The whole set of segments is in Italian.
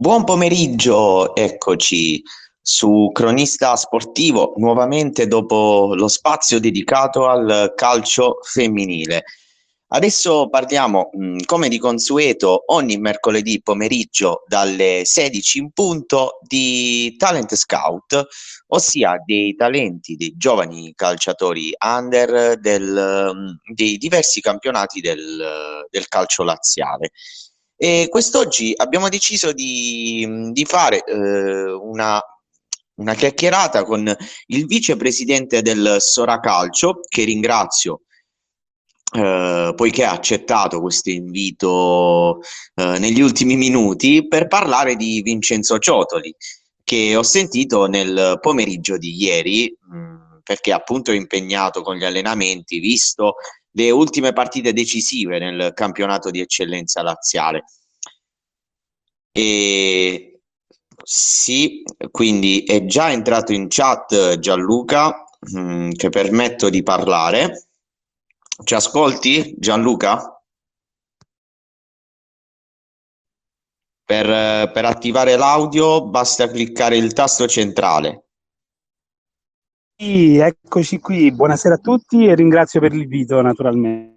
Buon pomeriggio, eccoci su Cronista Sportivo, nuovamente dopo lo spazio dedicato al calcio femminile. Adesso parliamo, come di consueto, ogni mercoledì pomeriggio dalle 16 in punto di Talent Scout, ossia dei talenti dei giovani calciatori under del, dei diversi campionati del, del calcio laziale. E quest'oggi abbiamo deciso di, di fare eh, una, una chiacchierata con il vicepresidente del Sora Calcio, che ringrazio eh, poiché ha accettato questo invito eh, negli ultimi minuti per parlare di Vincenzo Ciotoli, che ho sentito nel pomeriggio di ieri, mh, mm, perché appunto è impegnato con gli allenamenti, visto le ultime partite decisive nel campionato di eccellenza laziale. E sì, quindi è già entrato in chat Gianluca, mh, mm, che permetto di parlare. Ci ascolti Gianluca? Per, per attivare l'audio basta cliccare il tasto centrale. Eccoci qui. Buonasera a tutti e ringrazio per l'invito naturalmente.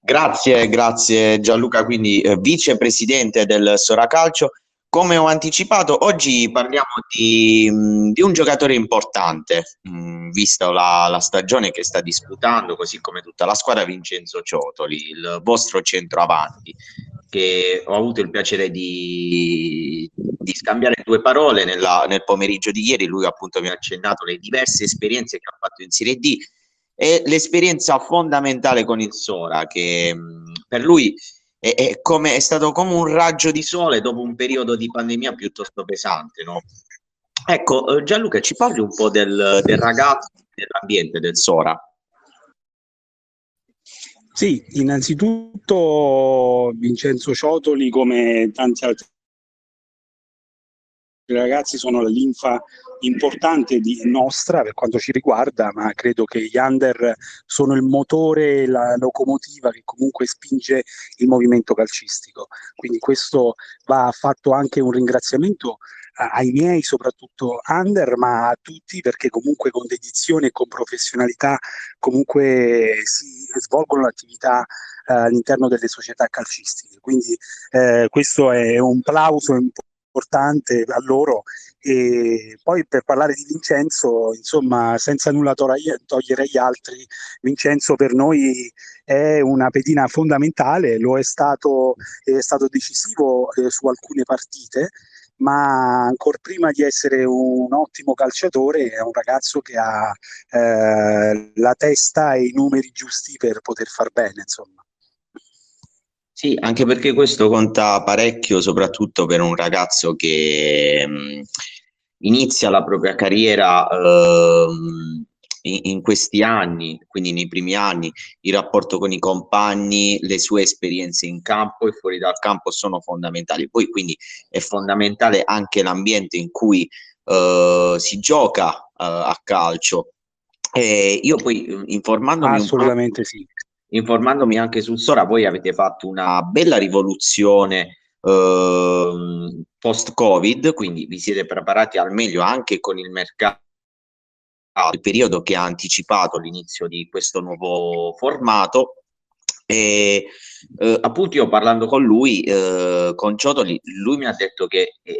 Grazie, grazie Gianluca, quindi eh, vicepresidente del Sora Calcio. Come ho anticipato, oggi parliamo di, mm, di un giocatore importante, mh, mm, vista la, la, stagione che sta disputando, così come tutta la squadra, Vincenzo Ciotoli, il vostro centroavanti, che ho avuto il piacere di, di scambiare due parole nella, nel pomeriggio di ieri. Lui appunto mi ha accennato le diverse esperienze che ha fatto in Serie D e l'esperienza fondamentale con il Sora, che mh, per lui è, è, come, è, stato come un raggio di sole dopo un periodo di pandemia piuttosto pesante. No? Ecco, eh, Gianluca, ci parli un po' del, del ragazzo, dell'ambiente del Sora. Sì, innanzitutto Vincenzo Ciotoli, come tanti altri ragazzi, sono la linfa importante di nostra per quanto ci riguarda, ma credo che gli under sono il motore, la locomotiva che comunque spinge il movimento calcistico. Quindi questo va fatto anche un ringraziamento ai miei soprattutto under, ma a tutti perché comunque con dedizione e con professionalità comunque si svolgono l'attività eh, all'interno delle società calcistiche. Quindi eh, questo è un plauso importante a loro e poi per parlare di Vincenzo, insomma, senza nulla togliere agli altri, Vincenzo per noi è una pedina fondamentale, lo è stato, è stato decisivo eh, su alcune partite, ma ancora prima di essere un ottimo calciatore è un ragazzo che ha eh, la testa e i numeri giusti per poter far bene, insomma. Sì, anche perché questo conta parecchio, soprattutto per un ragazzo che mh, inizia la propria carriera uh, in, in, questi anni, quindi nei primi anni, il rapporto con i compagni, le sue esperienze in campo e fuori dal campo sono fondamentali. Poi quindi è fondamentale anche l'ambiente in cui uh, si gioca uh, a calcio. E io poi informandomi Assolutamente sì informandomi anche sul Sora, voi avete fatto una bella rivoluzione eh, post-Covid, quindi vi siete preparati al meglio anche con il mercato, il periodo che ha anticipato l'inizio di questo nuovo formato. E eh, appunto io parlando con lui, eh, con Ciotoli, lui mi ha detto che è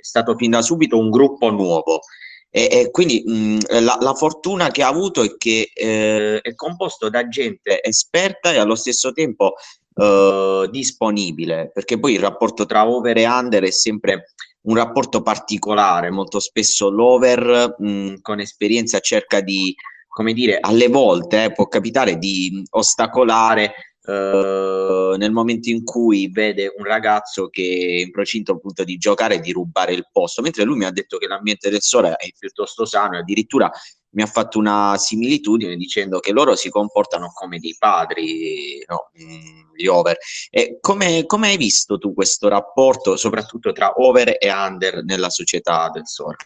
stato fin da subito un gruppo nuovo e, e quindi mh, la, la, fortuna che ha avuto è che eh, è composto da gente esperta e allo stesso tempo eh, disponibile, perché poi il rapporto tra over e under è sempre un rapporto particolare, molto spesso l'over mh, con esperienza cerca di, come dire, alle volte eh, può capitare di ostacolare Uh, nel momento in cui vede un ragazzo che è in procinto appunto di giocare e di rubare il posto, mentre lui mi ha detto che l'ambiente del sole è piuttosto sano addirittura mi ha fatto una similitudine dicendo che loro si comportano come dei padri, no? Mm, gli over. Come, come, hai visto tu questo rapporto, soprattutto tra over e under nella società del sole?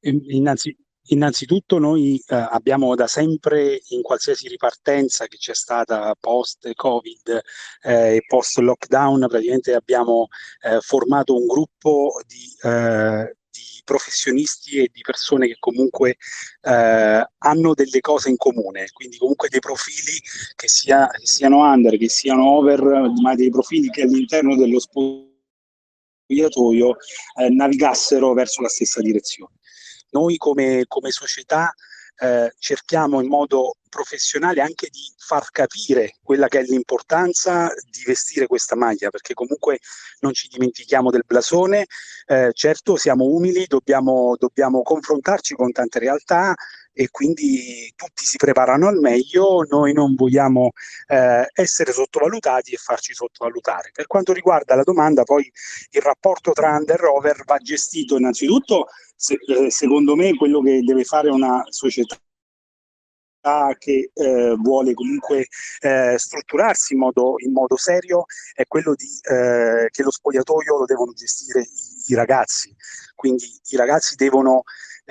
Innanzi, Innanzitutto noi eh, abbiamo da sempre in qualsiasi ripartenza che c'è stata post-Covid eh, e post-lockdown, praticamente abbiamo eh, formato un gruppo di, eh, di, professionisti e di persone che comunque eh, hanno delle cose in comune, quindi comunque dei profili che, sia, che siano under, che siano over, ma dei profili che all'interno dello spogliatoio eh, navigassero verso la stessa direzione. Noi come, come società eh, cerchiamo in modo professionale anche di far capire quella che è l'importanza di vestire questa maglia, perché comunque non ci dimentichiamo del blasone, eh, certo siamo umili, dobbiamo, dobbiamo confrontarci con tante realtà, e quindi tutti si preparano al meglio, noi non vogliamo eh, essere sottovalutati e farci sottovalutare. Per quanto riguarda la domanda, poi il rapporto tra under e over va gestito innanzitutto, se, eh, secondo me, quello che deve fare una società che eh, vuole comunque eh, strutturarsi in modo, in modo, serio è quello di, eh, che lo spogliatoio lo devono gestire i, i ragazzi. Quindi i ragazzi devono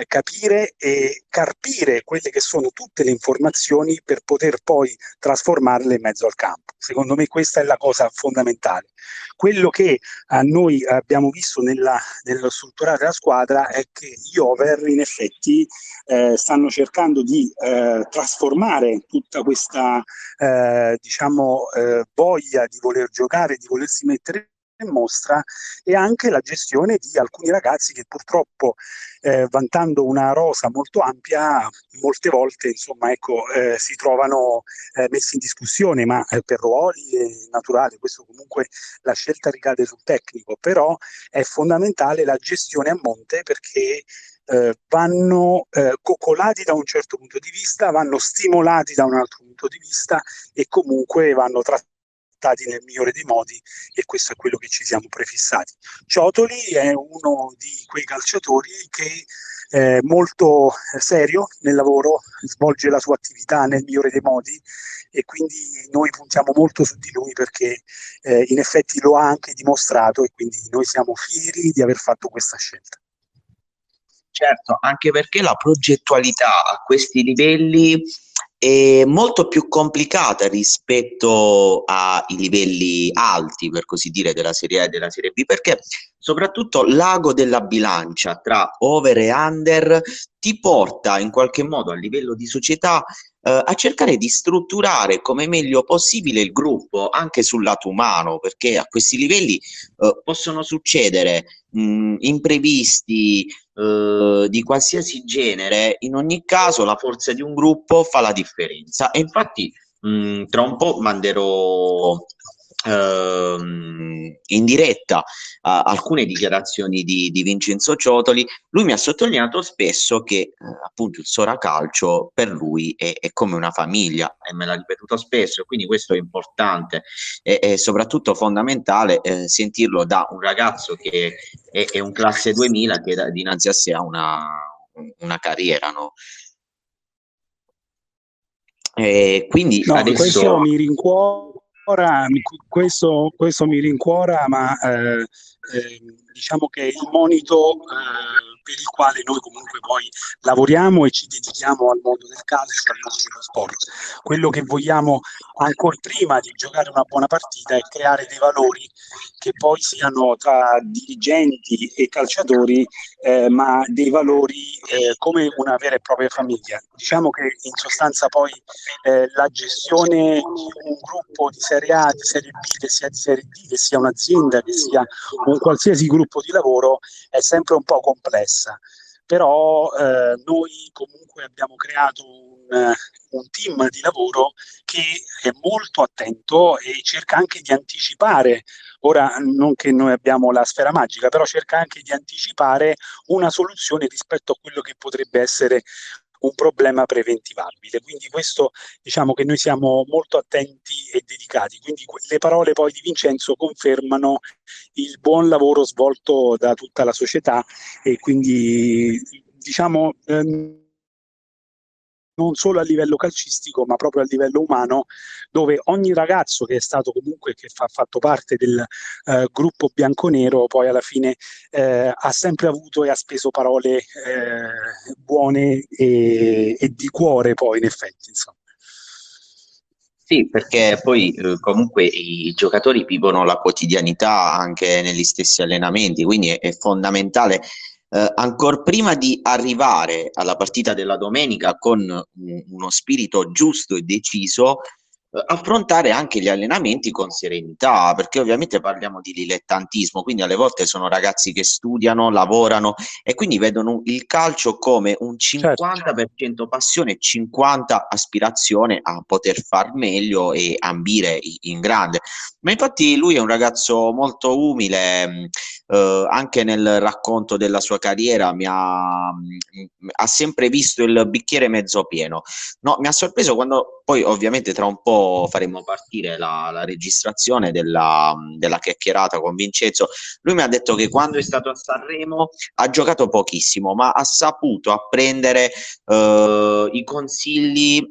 capire e carpire quelle che sono tutte le informazioni per poter poi trasformarle in mezzo al campo. Secondo me questa è la cosa fondamentale. Quello che a noi abbiamo visto nella, nello strutturare la squadra è che gli over in effetti eh, stanno cercando di eh, trasformare tutta questa eh, diciamo, eh, voglia di voler giocare, di volersi mettere mostra e anche la gestione di alcuni ragazzi che purtroppo eh, vantando una rosa molto ampia molte volte insomma ecco eh, si trovano eh, messi in discussione ma eh, per ruoli è naturale questo comunque la scelta ricade sul tecnico. Però è fondamentale la gestione a monte perché eh, vanno eh, coccolati da un certo punto di vista, vanno stimolati da un altro punto di vista e comunque vanno trattati trattati nel migliore dei modi e questo è quello che ci siamo prefissati. Ciotoli è uno di quei calciatori che è molto serio nel lavoro, svolge la sua attività nel migliore dei modi e quindi noi puntiamo molto su di lui perché eh, in effetti lo ha anche dimostrato e quindi noi siamo fieri di aver fatto questa scelta. Certo, anche perché la progettualità a questi livelli è molto più complicata rispetto ai livelli alti, per così dire, della Serie A e della Serie B, perché soprattutto l'ago della bilancia tra over e under ti porta in qualche modo a livello di società eh, a cercare di strutturare come meglio possibile il gruppo anche sul lato umano, perché a questi livelli eh, possono succedere mh, imprevisti eh, di qualsiasi genere, in ogni caso la forza di un gruppo fa la differenza. E infatti mh, tra un po' manderò ehm, in diretta uh, alcune dichiarazioni di, di, Vincenzo Ciotoli, lui mi ha sottolineato spesso che eh, appunto il Sora Calcio per lui è, è, come una famiglia e me l'ha ripetuto spesso, quindi questo è importante e, e soprattutto fondamentale eh, sentirlo da un ragazzo che è, è, un classe 2000 che da, dinanzi a sé ha una, una carriera, no? E quindi no, adesso... questo mi rincuora questo, questo mi rincuora, ma eh, eh, diciamo che il monito eh, per il quale noi comunque poi lavoriamo e ci dedichiamo al mondo del calcio, al mondo dello sport. Quello che vogliamo ancora prima di giocare una buona partita è creare dei valori che poi siano tra dirigenti e calciatori, eh, ma dei valori eh, come una vera e propria famiglia. Diciamo che in sostanza poi eh, la gestione di un gruppo di Serie A, di Serie B, che sia di Serie D, che sia un'azienda, che sia un qualsiasi gruppo di lavoro, è sempre un po' complessa. Però eh, noi comunque abbiamo creato un, un, team di lavoro che è molto attento e cerca anche di anticipare, ora non che noi abbiamo la sfera magica, però cerca anche di anticipare una soluzione rispetto a quello che potrebbe essere un problema preventivabile. Quindi questo diciamo che noi siamo molto attenti e dedicati. Quindi le parole poi di Vincenzo confermano il buon lavoro svolto da tutta la società e quindi diciamo ehm, non solo a livello calcistico, ma proprio a livello umano, dove ogni ragazzo che è stato comunque, che ha fatto parte del eh, gruppo bianconero, poi alla fine eh, ha sempre avuto e ha speso parole eh, buone e, e, di cuore poi in effetti. Insomma. Sì, perché poi eh, comunque i giocatori vivono la quotidianità anche negli stessi allenamenti, quindi è, è fondamentale eh, ancora prima di arrivare alla partita della domenica con un, uno spirito giusto e deciso, affrontare anche gli allenamenti con serenità, perché ovviamente parliamo di dilettantismo, quindi alle volte sono ragazzi che studiano, lavorano e quindi vedono il calcio come un 50% certo. passione e 50% aspirazione a poter far meglio e ambire in grande. Ma infatti lui è un ragazzo molto umile, mm, eh, anche nel racconto della sua carriera mi ha, mm, ha sempre visto il bicchiere mezzo pieno. No, mi ha sorpreso quando poi ovviamente tra un po' faremo partire la, la registrazione della, della, chiacchierata con Vincenzo, lui mi ha detto che quando è stato a Sanremo ha giocato pochissimo, ma ha saputo apprendere uh, i consigli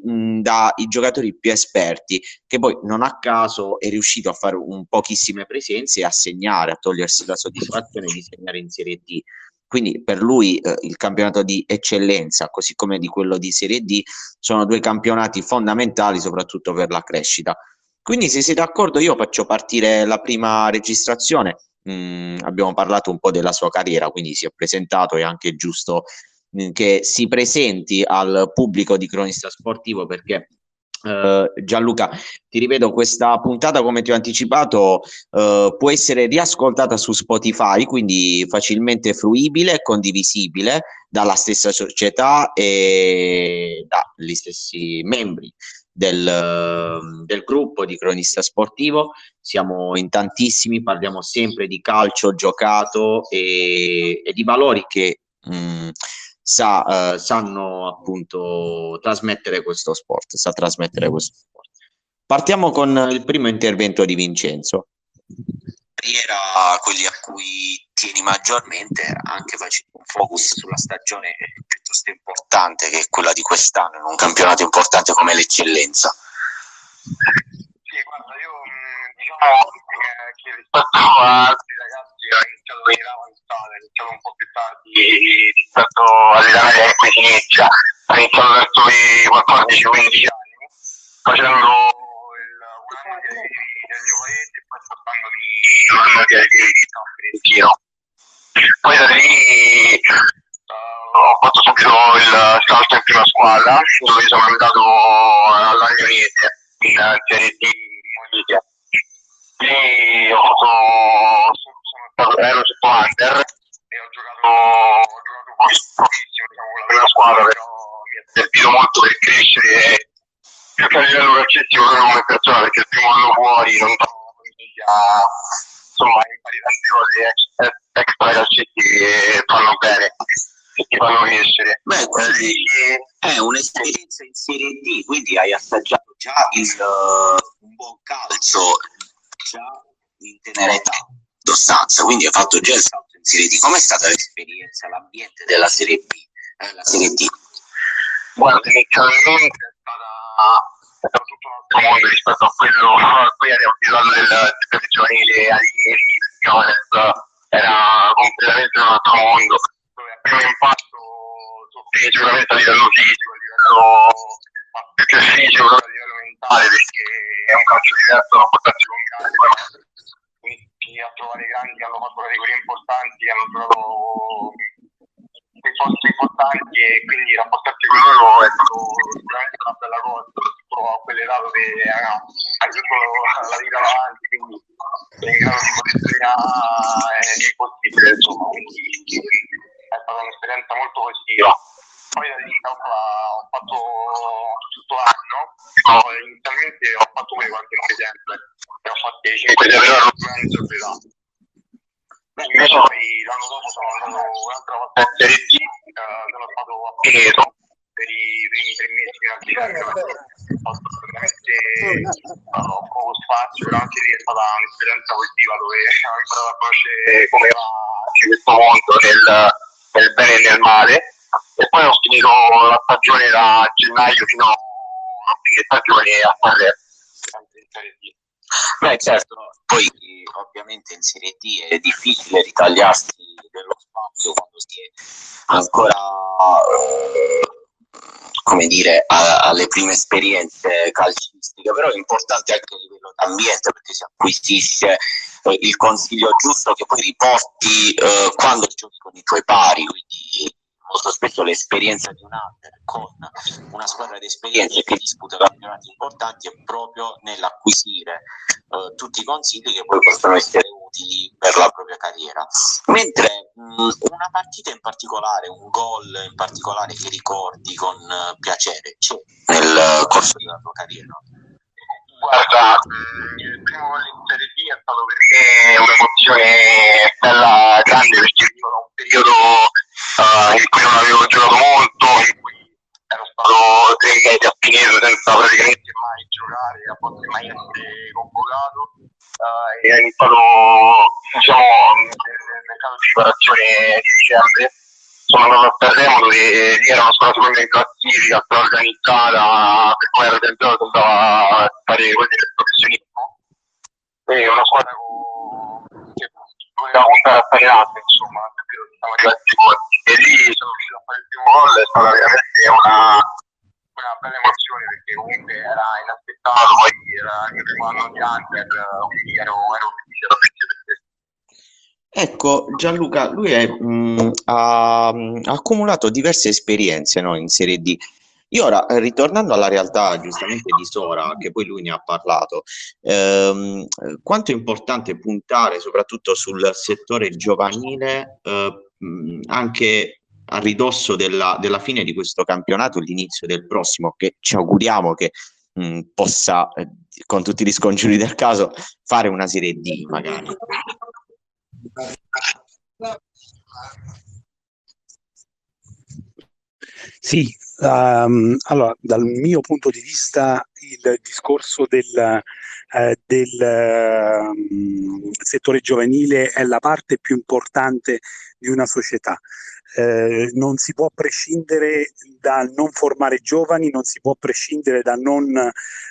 dai giocatori più esperti, che poi non a caso è riuscito a fare un pochissime presenze e a segnare, a togliersi la soddisfazione di segnare in Serie D. Quindi per lui eh, il campionato di eccellenza, così come di quello di Serie D, sono due campionati fondamentali soprattutto per la crescita. Quindi se siete d'accordo io faccio partire la prima registrazione. Mm, abbiamo parlato un po' della sua carriera, quindi si è presentato, è anche giusto mm, che si presenti al pubblico di cronista sportivo perché Uh, Gianluca, ti ripeto, questa puntata, come ti ho anticipato, uh, può essere riascoltata su Spotify, quindi facilmente fruibile e condivisibile dalla stessa società e dagli stessi membri del, del, gruppo di cronista sportivo. Siamo in tantissimi, parliamo sempre di calcio giocato e, e di valori che mh, mm, sa, uh, sanno appunto trasmettere questo sport, sa trasmettere questo sport. Partiamo con il primo intervento di Vincenzo. Era quelli a cui tieni maggiormente, anche facendo un focus sulla stagione piuttosto importante che è quella di quest'anno, in un campionato importante come l'eccellenza. Sì, guarda, io diciamo che rispetto a altri ragazzi ho iniziato a venire avanzare, ho iniziato un po' più tardi rispetto media che qui si inizia, ho iniziato verso i 14-15 anni, facendo il, un anno di del mio paese e poi spostandomi un anno di San Fiorentino. Poi da lì ho fatto subito il salto in prima squadra, dove sono andato all'Agnonese in Serie D Molise lì ho fatto, sono ero sotto under e ho giocato, ho giocato pochissimo diciamo, con la prima squadra, però mi è servito molto per crescere più che a livello calcistico come persona, perché il primo anno fuori non trovo famiglia, insomma impari tante cose extra calcistiche che fanno bene che ti fanno crescere. Beh, quindi è un'esperienza in Serie D, quindi hai assaggiato già il, un buon calcio già in tenera età d'ostanza, quindi ha fatto già il salto in Serie D. Com'è stata l'esperienza, l'ambiente della Serie B, eh, la Serie D? Guarda, inizialmente è stata è tutto un altro mondo rispetto a quello a cui ero abituato del, del giovanile Alieri, Jones, era completamente un altro mondo. Dove a primo impatto sicuramente a livello fisico, a livello più che fisico, a livello mentale, perché è un calcio diverso da portarsi con grandi, poi inizi a trovare grandi che hanno fatto categorie importanti, hanno giocato dei posti importanti e quindi rapportarsi con loro è stato sicuramente una bella cosa, soprattutto a quell'età dove tutto la vita davanti, quindi in grado di poter segnare il possibile, insomma, quindi è stata un'esperienza molto positiva poi da lì ho fatto tutto l'anno, no, inizialmente ho fatto pure qualche dicembre, ne ho fatte 5 di aver in società. Invece poi l'anno dopo sono andato un'altra volta in Serie D, eh, sono stato a Pineto per i primi tre mesi fino ho fatto veramente poco spazio, però anche lì è stata un'esperienza positiva dove ho imparato a conoscere come va anche questo mondo nel, nel bene e nel male e poi ho finito la stagione da gennaio fino a fine stagione a Sanremo. Beh certo, poi ovviamente in Serie D è difficile ritagliarsi dello spazio quando si è ancora eh, come dire a, alle prime esperienze calcistiche, però è importante anche a livello d'ambiente perché si acquisisce eh, il consiglio giusto che poi riporti eh, quando giochi con i tuoi pari, quindi molto spesso l'esperienza di un under con una squadra di esperienze che disputa campionati importanti è proprio nell'acquisire eh, tutti i consigli che poi possono essere utili per la propria carriera. Mentre mh, una partita in particolare, un gol in particolare che ricordi con uh, piacere c'è nel corso della tua carriera? Guarda, il primo gol in Serie D è stato per me un'emozione bella grande perché da un periodo uh, in cui non avevo giocato molto, in cui ero stato tre mesi a Pineto senza praticamente mai giocare, a volte mai essere convocato. Uh, e è iniziato diciamo, nel mercato di preparazione di dicembre sono andato a Sanremo dove lì era una squadra secondo me in classifica, stata organizzata, per come era organizzata andava a fare quelli professionismo. E una squadra che voleva puntare a fare in alto insomma, perché siamo arrivati forti e lì sono riuscito a fare il primo gol, è stata veramente una, una bella emozione perché comunque era inaspettato, poi era il primo anno di Hunter, quindi ero, ero felice da per questo. Ecco, Gianluca, lui è, mh, ha, ha accumulato diverse esperienze no, in Serie D. Io ora, eh, ritornando alla realtà giustamente di Sora, che poi lui ne ha parlato, ehm, quanto è importante puntare soprattutto sul settore giovanile, eh, anche a ridosso della, della fine di questo campionato, l'inizio del prossimo, che ci auguriamo che mh, possa, eh, con tutti gli scongiuri del caso, fare una Serie D magari. Sì, um, allora dal mio punto di vista il discorso del, eh, del um, settore giovanile è la parte più importante di una società. Eh, non si può prescindere dal non formare giovani, non si può prescindere da non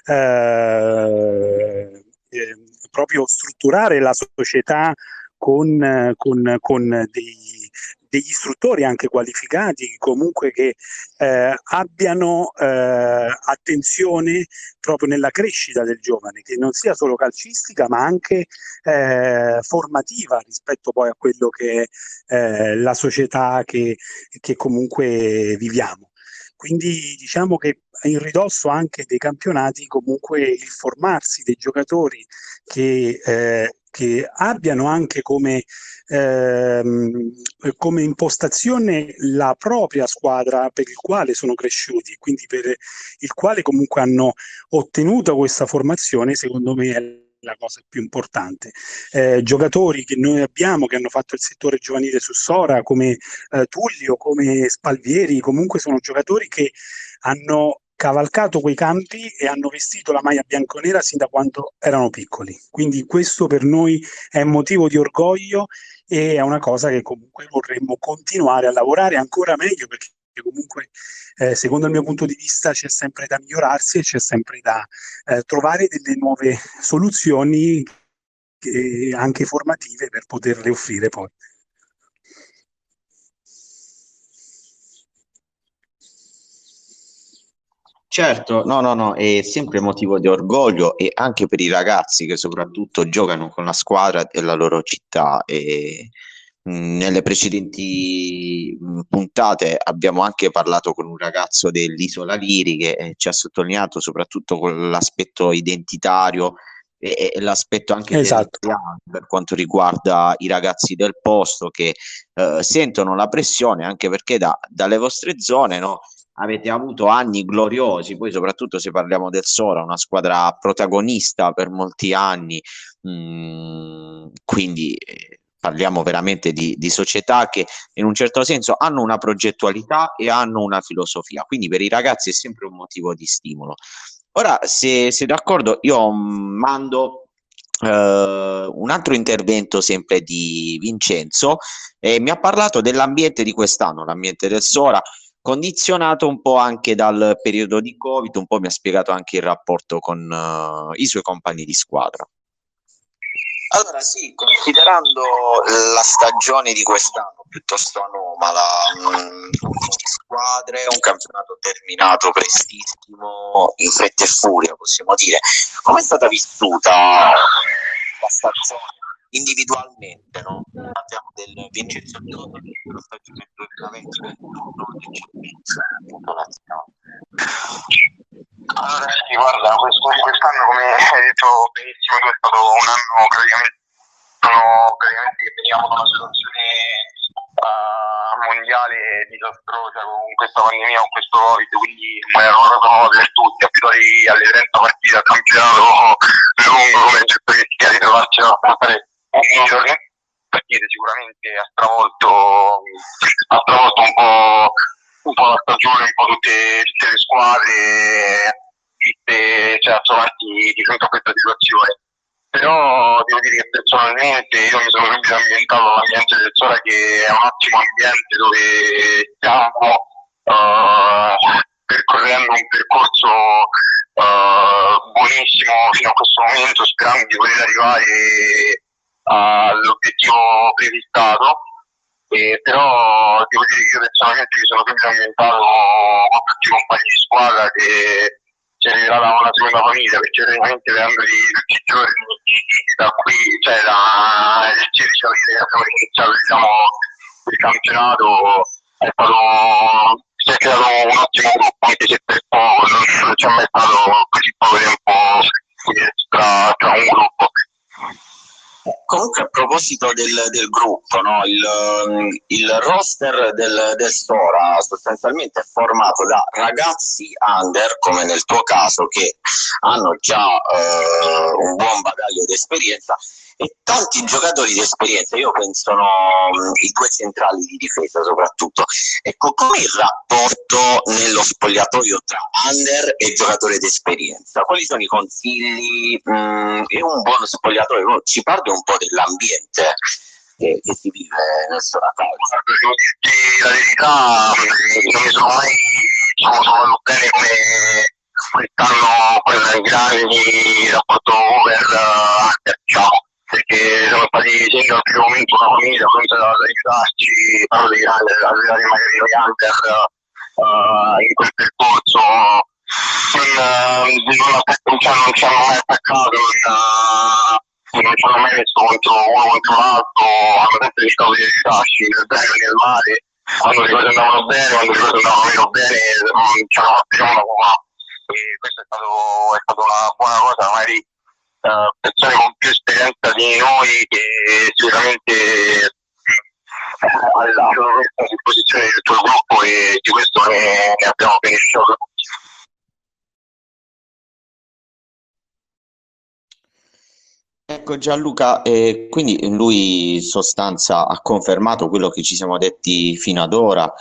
eh, eh, proprio strutturare la società con, con, con dei, degli istruttori anche qualificati, comunque che eh, abbiano eh, attenzione proprio nella crescita del giovane, che non sia solo calcistica ma anche eh, formativa rispetto poi a quello che è eh, la società che, che comunque viviamo. Quindi diciamo che in ridosso anche dei campionati comunque il formarsi dei giocatori che eh, che abbiano anche come, ehm, come, impostazione la propria squadra per il quale sono cresciuti, quindi per il quale comunque hanno ottenuto questa formazione, secondo me è la cosa più importante. Eh, giocatori che noi abbiamo che hanno fatto il settore giovanile su Sora, come eh, Tullio, come Spalvieri, comunque sono giocatori che hanno cavalcato quei campi e hanno vestito la maglia bianconera sin da quando erano piccoli. Quindi questo per noi è motivo di orgoglio e è una cosa che comunque vorremmo continuare a lavorare ancora meglio perché comunque eh, secondo il mio punto di vista c'è sempre da migliorarsi e c'è sempre da eh, trovare delle nuove soluzioni eh, anche formative per poterle offrire poi. Certo, no, no, no, è sempre motivo di orgoglio e anche per i ragazzi che soprattutto giocano con la squadra della loro città e mh, nelle precedenti mh, puntate abbiamo anche parlato con un ragazzo dell'Isola Liri che eh, ci ha sottolineato soprattutto l'aspetto identitario e, e l'aspetto anche esatto. per quanto riguarda i ragazzi del posto che eh, sentono la pressione anche perché da, dalle vostre zone, no? Avete avuto anni gloriosi, poi soprattutto se parliamo del Sora, una squadra protagonista per molti anni, mh, mm, quindi eh, parliamo veramente di, di, società che in un certo senso hanno una progettualità e hanno una filosofia, quindi per i ragazzi è sempre un motivo di stimolo. Ora, se sei d'accordo, io mando Uh, un altro intervento sempre di Vincenzo eh, mi ha parlato dell'ambiente di quest'anno, l'ambiente del Sora, condizionato un po' anche dal periodo di Covid, un po' mi ha spiegato anche il rapporto con uh, i suoi compagni di squadra. Allora sì, considerando la stagione di quest'anno piuttosto anomala, mh, squadre, un campionato terminato prestissimo, in fretta e furia possiamo dire, come è stata vissuta la stagione individualmente, no? Parliamo del Vincenzo Pilota dello stagione 2020 allora sì, guarda, quest'anno come hai detto benissimo è stato un anno praticamente, praticamente che veniamo da una situazione uh, mondiale disastrosa con questa pandemia, con questo Covid, quindi erano lavorato per tutti, abituati alle 30 partite al campionato lungo come getto che si ritrovarci a fare giorni partite sicuramente ha stravolto, ha stravolto un, po', un po' la stagione, un po' tutte, tutte le squadre, tutte, cioè, a trovarti di fronte a questa situazione. Però devo dire che personalmente io mi sono subito ambientato all'ambiente del Sora che è un ottimo ambiente dove stiamo uh, percorrendo un percorso uh, buonissimo fino a questo momento sperando di poter arrivare all'obiettivo prefissato, eh, però devo dire che io personalmente mi sono sempre ambientato con tutti i compagni di squadra che è rivelata una seconda famiglia perché veramente vedendoli tutti i giorni da qui, cioè da il 16 aprile che abbiamo iniziato diciamo, il campionato è stato si è creato un ottimo gruppo anche se per poco non, non c'è mai stato così poco tempo tra, tra un gruppo Comunque a proposito del, del gruppo, no? il, il, roster del, del Sora sostanzialmente è formato da ragazzi under, come nel tuo caso, che hanno già eh, un buon bagaglio di esperienza e tanti giocatori di esperienza, io penso no, i due centrali di difesa soprattutto. Ecco, come il rapporto nello spogliatoio tra under e giocatore di esperienza? Quali sono i consigli? Mm, un buon spogliatoio? Ci parli un po' dell'ambiente che, che si vive nel dirti la verità, non mi sono mai bene come quest'anno quel grande rapporto over diciamo perché sono stati sin dal primo momento una famiglia pronta ad aiutarci, parlo di grande, arrivati magari noi Hunter uh, in quel percorso non, non, non, ci hanno, non ci hanno mai attaccato, non, non ci hanno mai messo contro uno contro l'altro, hanno sempre cercato di aiutarci nel bene e nel male, quando le cose andavano bene, quando le cose andavano meno bene, non ci hanno fatto una e questa è, stato, è stata una buona cosa, magari uh, persone con più esperienza di noi che sicuramente hanno messo a disposizione di tutto il gruppo e di questo ne, ne abbiamo beneficiato Ecco Gianluca, eh, quindi lui in sostanza ha confermato quello che ci siamo detti fino ad ora,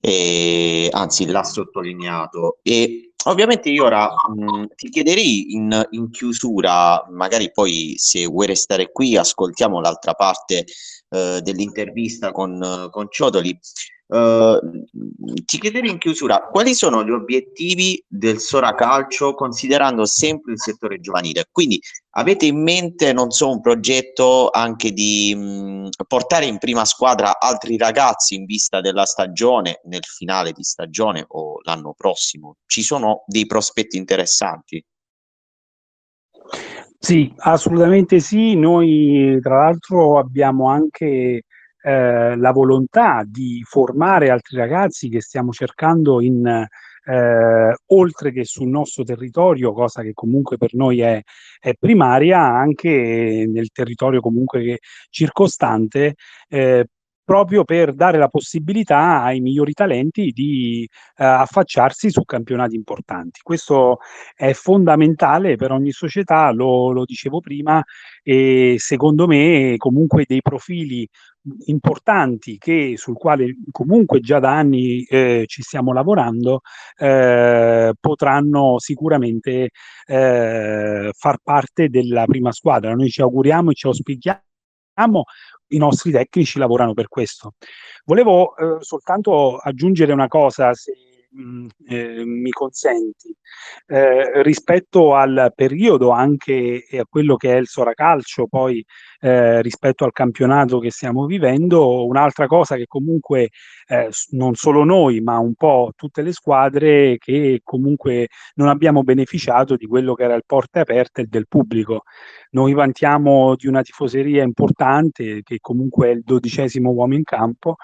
e, anzi l'ha sottolineato. E Ovviamente io ora mh, ti chiederei in, in, chiusura, magari poi se vuoi restare qui, ascoltiamo l'altra parte eh, dell'intervista con, con Ciotoli. Uh, ti chiederei in chiusura quali sono gli obiettivi del Sora Calcio considerando sempre il settore giovanile. Quindi avete in mente, non so, un progetto anche di mh, portare in prima squadra altri ragazzi in vista della stagione, nel finale di stagione o l'anno prossimo? Ci sono dei prospetti interessanti? Sì, assolutamente sì. Noi tra l'altro abbiamo anche eh, la volontà di formare altri ragazzi che stiamo cercando in, eh, oltre che sul nostro territorio, cosa che comunque per noi è, è primaria, anche nel territorio comunque circostante, eh, proprio per dare la possibilità ai migliori talenti di uh, affacciarsi su campionati importanti. Questo è fondamentale per ogni società, lo, lo dicevo prima, e secondo me comunque dei profili importanti che, sul quale comunque già da anni eh, ci stiamo lavorando eh, potranno sicuramente eh, far parte della prima squadra. Noi ci auguriamo e ci auspichiamo i nostri tecnici lavorano per questo. Volevo eh, soltanto aggiungere una cosa, se eh, mi consenti, eh, rispetto al periodo anche e a quello che è il Soracalcio, poi eh, rispetto al campionato che stiamo vivendo, un'altra cosa che comunque eh, non solo noi, ma un po' tutte le squadre che comunque non abbiamo beneficiato di quello che era il porte aperte del pubblico. Noi vantiamo di una tifoseria importante che comunque è il dodicesimo uomo in campo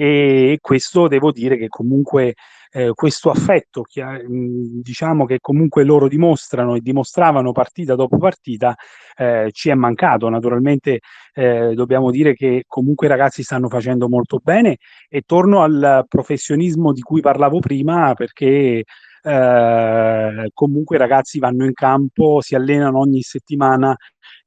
e questo devo dire che comunque eh, questo affetto che, diciamo che comunque loro dimostrano e dimostravano partita dopo partita eh, ci è mancato. Naturalmente eh, dobbiamo dire che comunque i ragazzi stanno facendo molto bene. E torno al professionismo di cui parlavo prima perché eh, comunque i ragazzi vanno in campo si allenano ogni settimana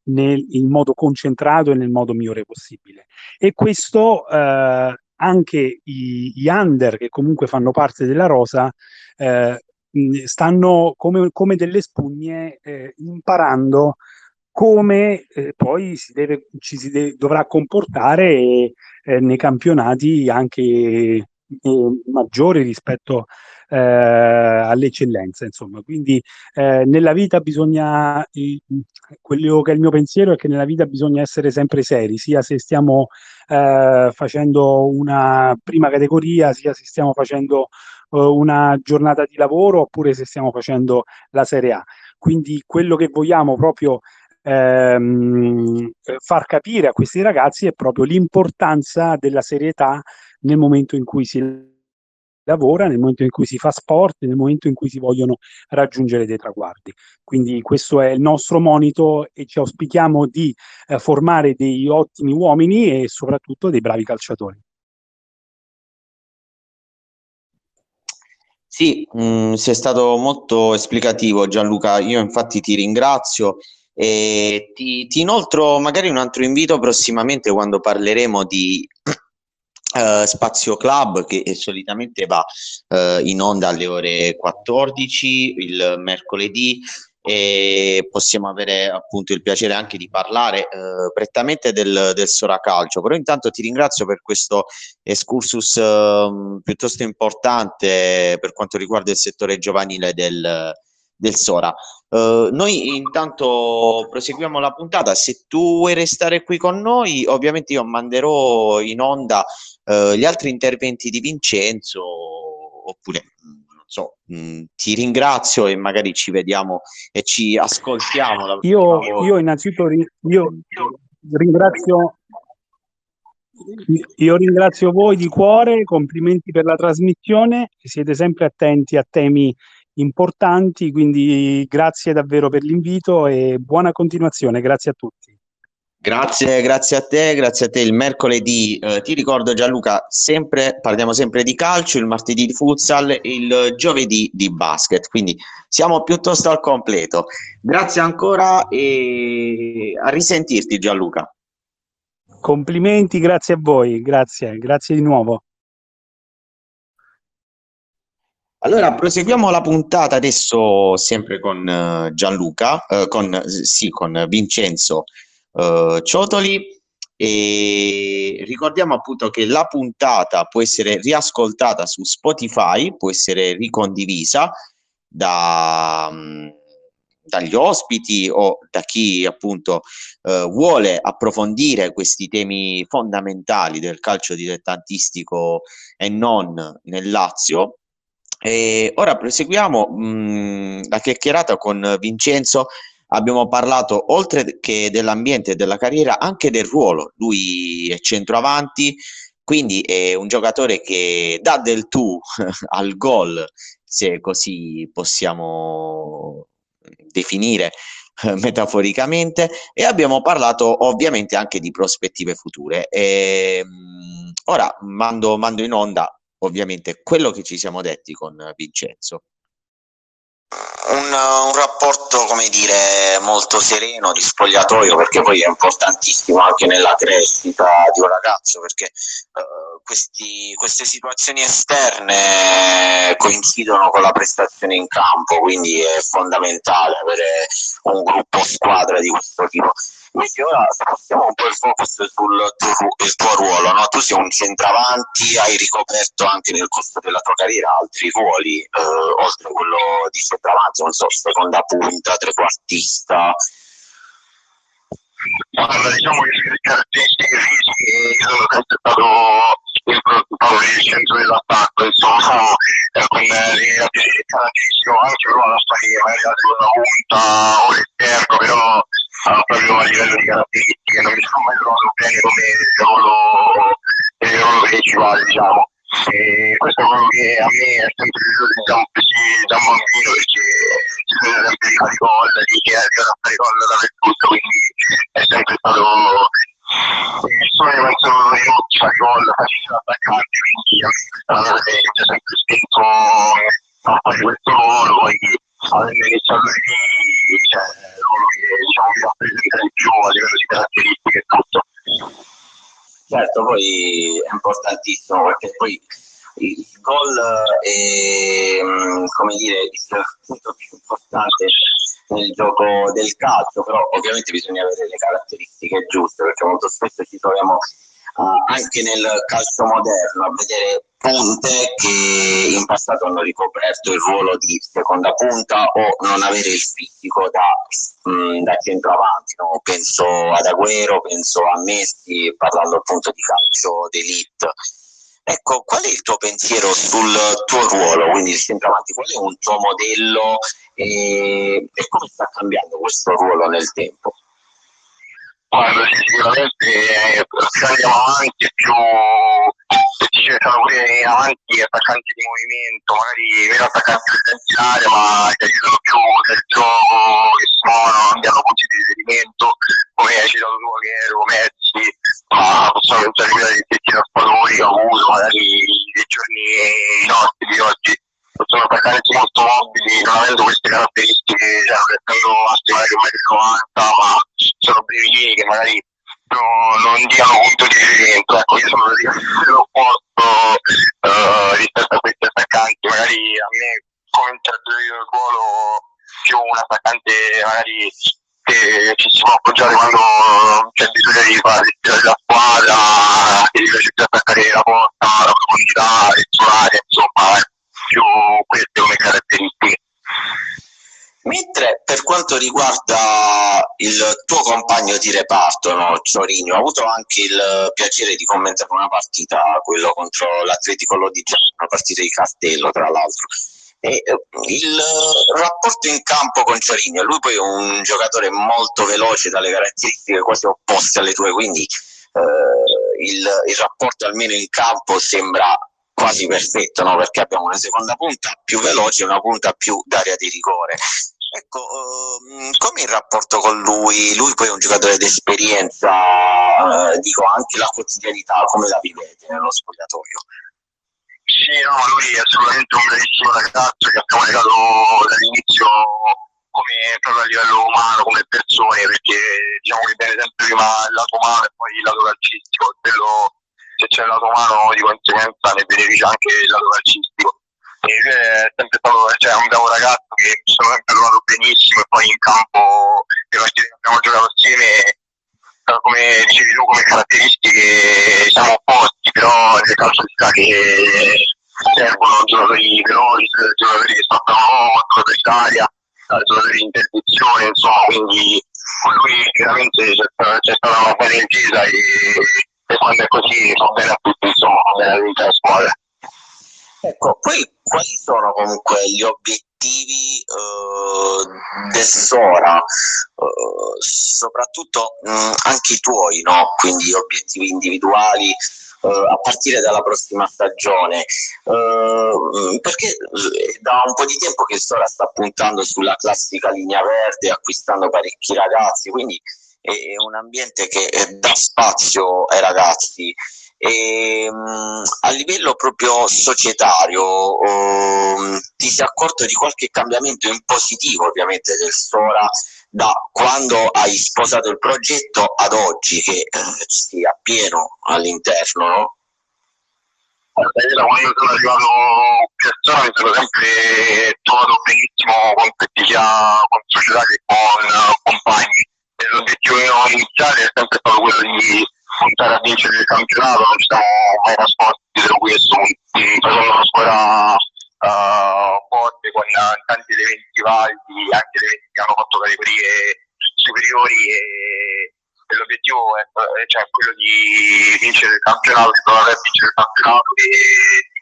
nel, in modo concentrato e nel modo migliore possibile. E questo eh, anche i, gli under che comunque fanno parte della rosa eh, stanno come, come, delle spugne eh, imparando come eh, poi si deve, ci si deve, dovrà comportare eh, nei campionati anche eh, maggiori rispetto eh, all'eccellenza. Insomma. Quindi eh, nella vita bisogna, quello che è il mio pensiero è che nella vita bisogna essere sempre seri, sia se stiamo eh, facendo una prima categoria, sia se stiamo facendo eh, una giornata di lavoro oppure se stiamo facendo la Serie A. Quindi quello che vogliamo proprio ehm, far capire a questi ragazzi è proprio l'importanza della serietà nel momento in cui si lavora, nel momento in cui si fa sport, nel momento in cui si vogliono raggiungere dei traguardi. Quindi questo è il nostro monito e ci auspichiamo di eh, formare dei ottimi uomini e soprattutto dei bravi calciatori. Sì, mh, mm, sei stato molto esplicativo Gianluca, io infatti ti ringrazio e ti, ti inoltro magari un altro invito prossimamente quando parleremo di Uh, Spazio Club che solitamente va uh, in onda alle ore 14 il mercoledì e possiamo avere appunto il piacere anche di parlare uh, prettamente del, del Sora Calcio però intanto ti ringrazio per questo excursus ehm, piuttosto importante per quanto riguarda il settore giovanile del, del Sora. Uh, noi intanto proseguiamo la puntata. Se tu vuoi restare qui con noi, ovviamente io manderò in onda uh, gli altri interventi di Vincenzo, oppure non so, mh, ti ringrazio e magari ci vediamo e ci ascoltiamo. Io, io, innanzitutto ri- io ringrazio. Io ringrazio voi di cuore, complimenti per la trasmissione, siete sempre attenti a temi importanti, quindi grazie davvero per l'invito e buona continuazione, grazie a tutti. Grazie, grazie a te, grazie a te. Il mercoledì, eh, ti ricordo Gianluca, sempre, parliamo sempre di calcio, il martedì di futsal, il giovedì di basket, quindi siamo piuttosto al completo. Grazie ancora e a risentirti Gianluca. Complimenti, grazie a voi, grazie, grazie di nuovo. Allora, proseguiamo la puntata adesso sempre con uh, Gianluca, uh, con, sì, con Vincenzo uh, Ciotoli e ricordiamo appunto che la puntata può essere riascoltata su Spotify, può essere ricondivisa da, um, dagli ospiti o da chi appunto vuole approfondire questi temi fondamentali del calcio dilettantistico e non nel Lazio e ora proseguiamo mh, mm, la chiacchierata con Vincenzo. Abbiamo parlato oltre che dell'ambiente e della carriera anche del ruolo. Lui è centroavanti, quindi è un giocatore che dà del tu al gol, se così possiamo definire metaforicamente. E abbiamo parlato ovviamente anche di prospettive future. E, mh, ora mando, mando in onda ovviamente quello che ci siamo detti con Vincenzo. Un, un, rapporto, come dire, molto sereno di spogliatoio, perché poi è importantissimo anche nella crescita di un ragazzo, perché eh, questi, queste situazioni esterne coincidono con la prestazione in campo, quindi è fondamentale avere un gruppo squadra di questo tipo. Invece ora spostiamo un po' il focus sul tuo, il tuo ruolo, no? tu sei un centravanti, hai ricoperto anche nel corso della tua carriera altri ruoli, eh, oltre a quello di centravanti, non so, seconda punta, trequartista, Guarda, diciamo che le caratteristiche fisiche io sono stato il del centro dell'attacco, insomma, con le caratteristiche anche però a fare magari la seconda punta o l'esterno, però proprio a livello di caratteristiche non mi sono mai trovato bene come ruolo, il ruolo principale, diciamo. E questo è quello che a me è sempre piaciuto da un bambino perché ci sono sempre di fare gol, di arrivano a fare gol dappertutto, quindi è sempre stato il sogno penso di tutti fare gol, facile attaccanti, quindi a me questa è cosa ha sempre spinto a fare questo ruolo, poi avendo iniziato lì, poi è importantissimo perché poi il gol è mm, come dire il punto più importante nel gioco del calcio, però ovviamente bisogna avere le caratteristiche giuste perché molto spesso ci troviamo uh, anche nel calcio moderno a vedere punte che in passato hanno ricoperto il ruolo di seconda punta o non avere il fisico da, mh, da centroavanti. No? Penso ad Agüero, penso a Messi, parlando appunto di calcio d'elite. Ecco, qual è il tuo pensiero sul tuo ruolo, quindi il centravanti? Qual è un tuo modello e, e come sta cambiando questo ruolo nel tempo? Guarda, sicuramente eh, più più ci cercano pure avanti attaccanti di movimento, magari meno attaccanti area, ma che aiutano più nel gioco, che sono, abbiamo punti di riferimento, come hai citato tu che ero Messi, ma possiamo pensare a di Tetti Raspadori, Caputo, magari dei giorni nostri di oggi sono attaccanti molto mobili, non avendo queste caratteristiche, cioè, essendo alti magari un metro 90, ma sono brevini che magari no, non diano punto di riferimento. Ecco, io sono l'opposto uh, rispetto a questi attaccanti, magari a me come interpretato il ruolo più un attaccante magari che ci si può appoggiare quando c'è bisogno di fare la squadra, che riesce a attaccare la porta, la profondità, il solare, insomma, più queste come caratteristiche. Mentre per quanto riguarda il tuo compagno di reparto, no, Ciorigno, ho avuto anche il piacere di commentare una partita, quello contro l'Atletico Lodigiano, una partita di cartello tra l'altro. E eh, il rapporto in campo con Ciorigno, lui poi è un giocatore molto veloce dalle caratteristiche quasi opposte alle tue, quindi eh, il, il rapporto almeno in campo sembra quasi perfetto, no? perché abbiamo una seconda punta più veloce e una punta più d'area di rigore. Ecco, um, come il rapporto con lui? Lui poi è un giocatore d'esperienza, uh, dico anche la quotidianità, come la vivete nello spogliatoio? Sì, no, lui è assolutamente un bellissimo ragazzo che abbiamo legato dall'inizio come proprio a livello umano, come persone, perché diciamo che viene sempre prima il lato umano e poi il lato calcistico, quello se c'è il lato umano di conseguenza ne beneficia anche il lato calcistico. E è sempre stato cioè, un bravo ragazzo che mi sono sempre trovato benissimo e poi in campo le partite che abbiamo giocato assieme come dicevi tu come caratteristiche siamo opposti però nel calcio di che servono giocatori veloci, giocatori che saltano giocatori d'Italia, giocatori di interdizione, insomma, quindi con lui c'è, c'è stata una bella intesa e e quando è così va bene a tutti, insomma, va bene all'intera squadra. Ecco, poi quali sono comunque gli obiettivi eh, del Sora, eh, soprattutto mh, anche i tuoi, no? quindi obiettivi individuali eh, a partire dalla prossima stagione? Eh, perché da un po' di tempo che il Sora sta puntando sulla classica linea verde, acquistando parecchi ragazzi, quindi è un ambiente che dà spazio ai ragazzi e um, a livello proprio societario um, ti sei accorto di qualche cambiamento in positivo ovviamente del Sora da quando hai sposato il progetto ad oggi che eh, sia pieno all'interno no? da quando sono arrivato qui a Piazzale mi sono sempre trovato benissimo con con società che con compagni. L'obiettivo iniziale è sempre stato quello di puntare a vincere il campionato, non ci siamo mai nascosti dietro questo, facendo una squadra uh, forte con tanti elementi validi, anche elementi che hanno fatto categorie superiori e e l'obiettivo è, cioè, quello di vincere il campionato, di provare a vincere il campionato e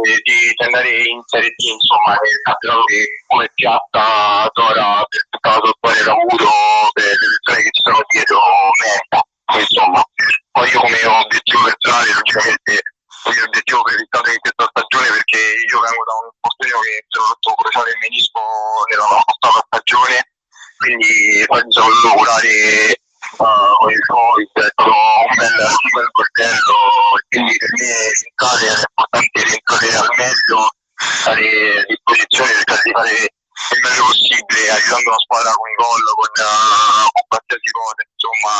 di, e di andare in Serie D, insomma, è il campionato che come piatta d'ora per tutta la squadra era avuto per le persone che ci sono dietro merita, insomma. Poi io come obiettivo personale, logicamente, il obiettivo per il in questa stagione perché io vengo da un infortunio che mi sono rotto crociato il menisco nella passata stagione quindi poi mi sono dovuto curare uh, con il Covid, stato un bel, un bel coltello, quindi per me rientrare è importante rientrare al meglio, stare a disposizione, cercare di fare il meglio possibile, aiutando la squadra con gol, con, uh, con qualsiasi cosa, insomma,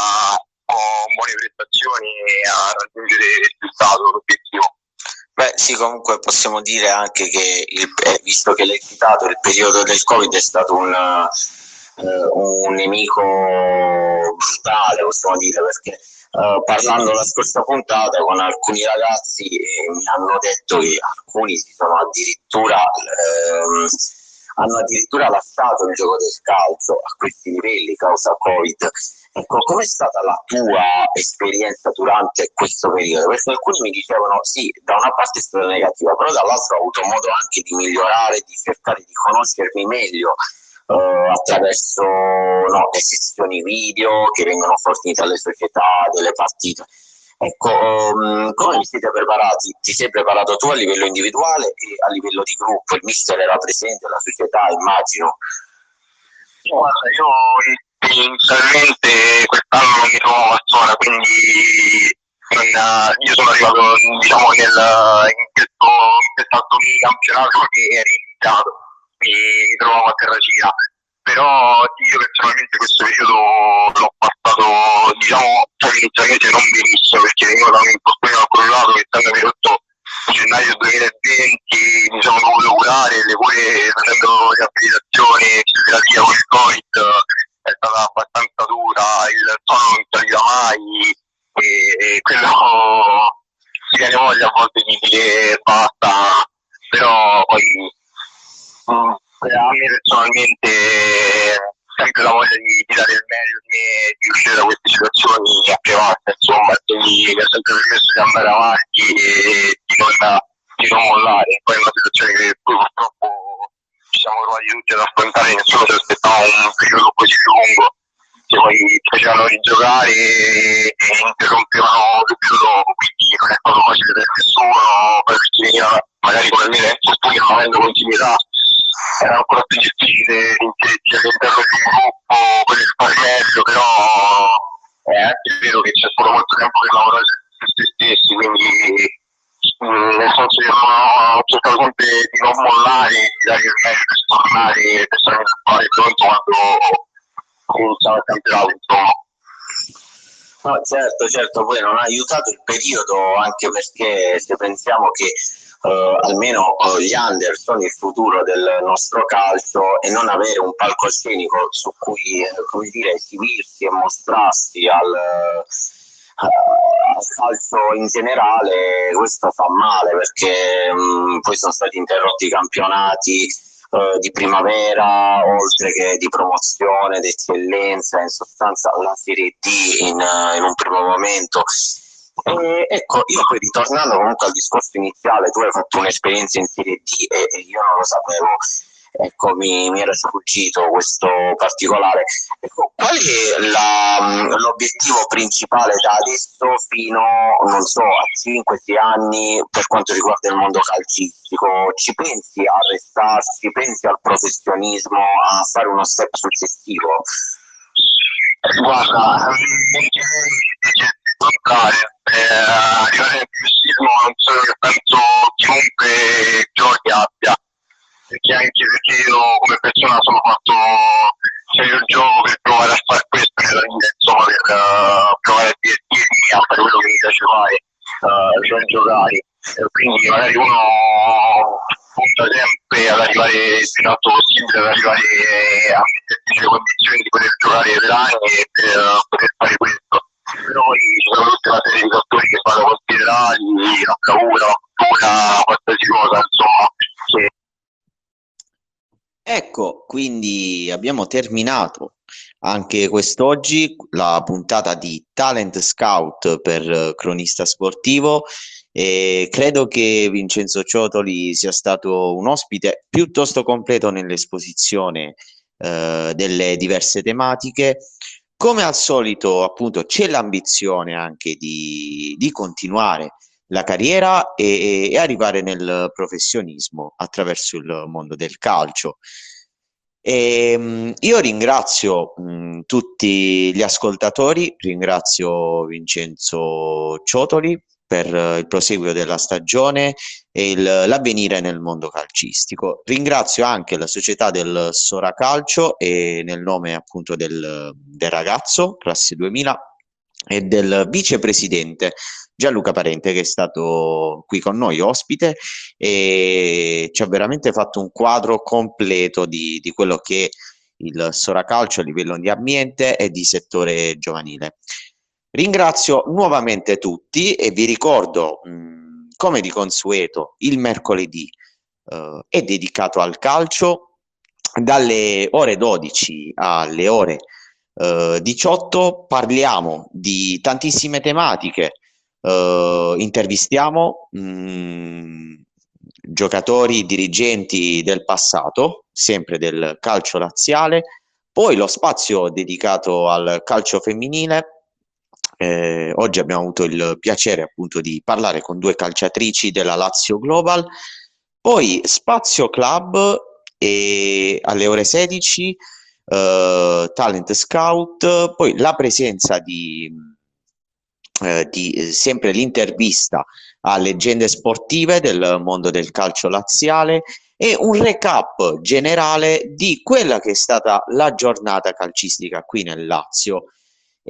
con buone prestazioni a raggiungere il risultato, l'obiettivo. Beh, sì, comunque possiamo dire anche che, il, eh, visto che l'hai citato, il periodo del Covid è stato un, eh, un nemico brutale, possiamo dire, perché Uh, parlando la scorsa puntata con alcuni ragazzi eh, mi hanno detto che alcuni si sono addirittura ehm, hanno addirittura lasciato il gioco del calcio a questi livelli causa Covid. Ecco, com'è stata la tua esperienza durante questo periodo? Perché alcuni mi dicevano sì, da una parte è stata negativa, però dall'altra ho avuto modo anche di migliorare, di cercare di conoscermi meglio uh, attraverso no, le sessioni video che vengono fornite alle società delle partite. Ecco, um, come vi siete preparati? Ti sei preparato tu a livello individuale e a livello di gruppo? Il mister era presente, la società, immagino. Guarda, io inizialmente quest'anno non mi trovo a zona, quindi non, io sono arrivato diciamo, nel, in questo, in questo campionato che è iniziato mi trovavo a Terracina però io personalmente questo periodo l'ho passato diciamo inizialmente non benissimo perché venivo da un infortunio accumulato che stando mi rotto gennaio 2020 mi sono dovuto curare le cure facendo riabilitazione fisioterapia con il covid è stata abbastanza dura il sonno non saliva mai e, e quello si viene voglia a volte di dire basta però poi a me personalmente sempre la voglia di, di, dare il meglio di me, di uscire da queste situazioni a prevalsa, insomma, mi ha sempre permesso di andare avanti e di non, di non mollare. Poi è una situazione che purtroppo ci siamo trovati tutti ad affrontare, nessuno si aspettava un periodo così lungo che poi facevano rigiocare e, e interrompevano subito dopo, quindi non è stato facile per nessuno, poi perché veniva magari come me, non avendo continuità era ancora più difficile inserirsi all'interno di un gruppo il spariello, però è anche vero che c'è solo molto tempo per lavorare su se stessi, quindi mm, nel senso che ho cercato sempre di non mollare, di dare il meglio per tornare per essere fare pronto quando cominciamo il campionato, insomma. No, certo, certo, poi non ha aiutato il periodo anche perché se pensiamo che eh, almeno eh, gli under sono il futuro del nostro calcio e non avere un palcoscenico su cui eh, come dire, esibirsi e mostrarsi al, al calcio in generale, questo fa male perché mh, mm, poi sono stati interrotti i campionati Uh, di primavera, oltre che di promozione, di eccellenza, in sostanza la Serie D in, in un primo momento e, ecco, io poi ritornando comunque al discorso iniziale, tu hai fatto un'esperienza in Serie D e, e io non lo sapevo, ecco, mi, mi era sfuggito questo particolare. Ecco, qual è la, l'obiettivo principale da adesso fino, non so, a 5-6 anni per quanto riguarda il mondo calcistico? Ci pensi a restarci, pensi al professionismo, a fare uno step successivo? Guarda, affrontare. Eh, arrivare al classismo non solo che penso chiunque giochi abbia, perché anche perché io come persona sono fatto serio gioco per provare a fare questo nella vita, insomma, per uh, provare a divertirmi a fare quello che mi piace fare, uh, cioè giocare. E quindi magari uno punta sempre ad arrivare più in alto possibile, ad arrivare a mettersi nelle condizioni di poter giocare per anni e per eh, poter fare questo. Sono tutta una serie di fattori che vanno considerati, la bravura, la cultura, qualsiasi cosa, insomma. Che... Ecco, quindi abbiamo terminato anche quest'oggi la puntata di Talent Scout per cronista sportivo e credo che Vincenzo Ciotoli sia stato un ospite piuttosto completo nell'esposizione eh, delle diverse tematiche. Come al solito, appunto, c'è l'ambizione anche di, di continuare la carriera e, e, arrivare nel professionismo attraverso il mondo del calcio. E, ehm, io ringrazio mh, tutti gli ascoltatori, ringrazio Vincenzo Ciotoli per il proseguio della stagione il, l'avvenire nel mondo calcistico. Ringrazio anche la società del Sora Calcio e nel nome appunto del, del ragazzo, classe 2000, e del vicepresidente Gianluca Parente che è stato qui con noi ospite e ci ha veramente fatto un quadro completo di, di quello che è il Sora Calcio a livello di ambiente e di settore giovanile. Ringrazio nuovamente tutti e vi ricordo, mh, come di consueto, il mercoledì eh, è dedicato al calcio dalle ore 12 alle ore eh, 18 parliamo di tantissime tematiche, eh, intervistiamo mh, giocatori, dirigenti del passato, sempre del calcio laziale, poi lo spazio dedicato al calcio femminile eh, oggi abbiamo avuto il piacere appunto di parlare con due calciatrici della Lazio Global, poi Spazio Club e alle ore 16 eh, Talent Scout, poi la presenza di, eh, di sempre l'intervista a leggende sportive del mondo del calcio laziale e un recap generale di quella che è stata la giornata calcistica qui nel Lazio.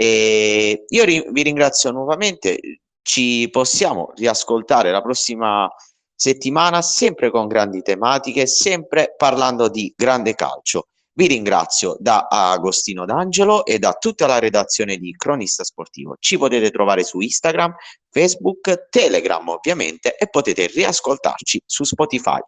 E io ri- vi ringrazio nuovamente, ci possiamo riascoltare la prossima settimana sempre con grandi tematiche, sempre parlando di grande calcio. Vi ringrazio da Agostino D'Angelo e da tutta la redazione di Cronista Sportivo. Ci potete trovare su Instagram, Facebook, Telegram ovviamente e potete riascoltarci su Spotify.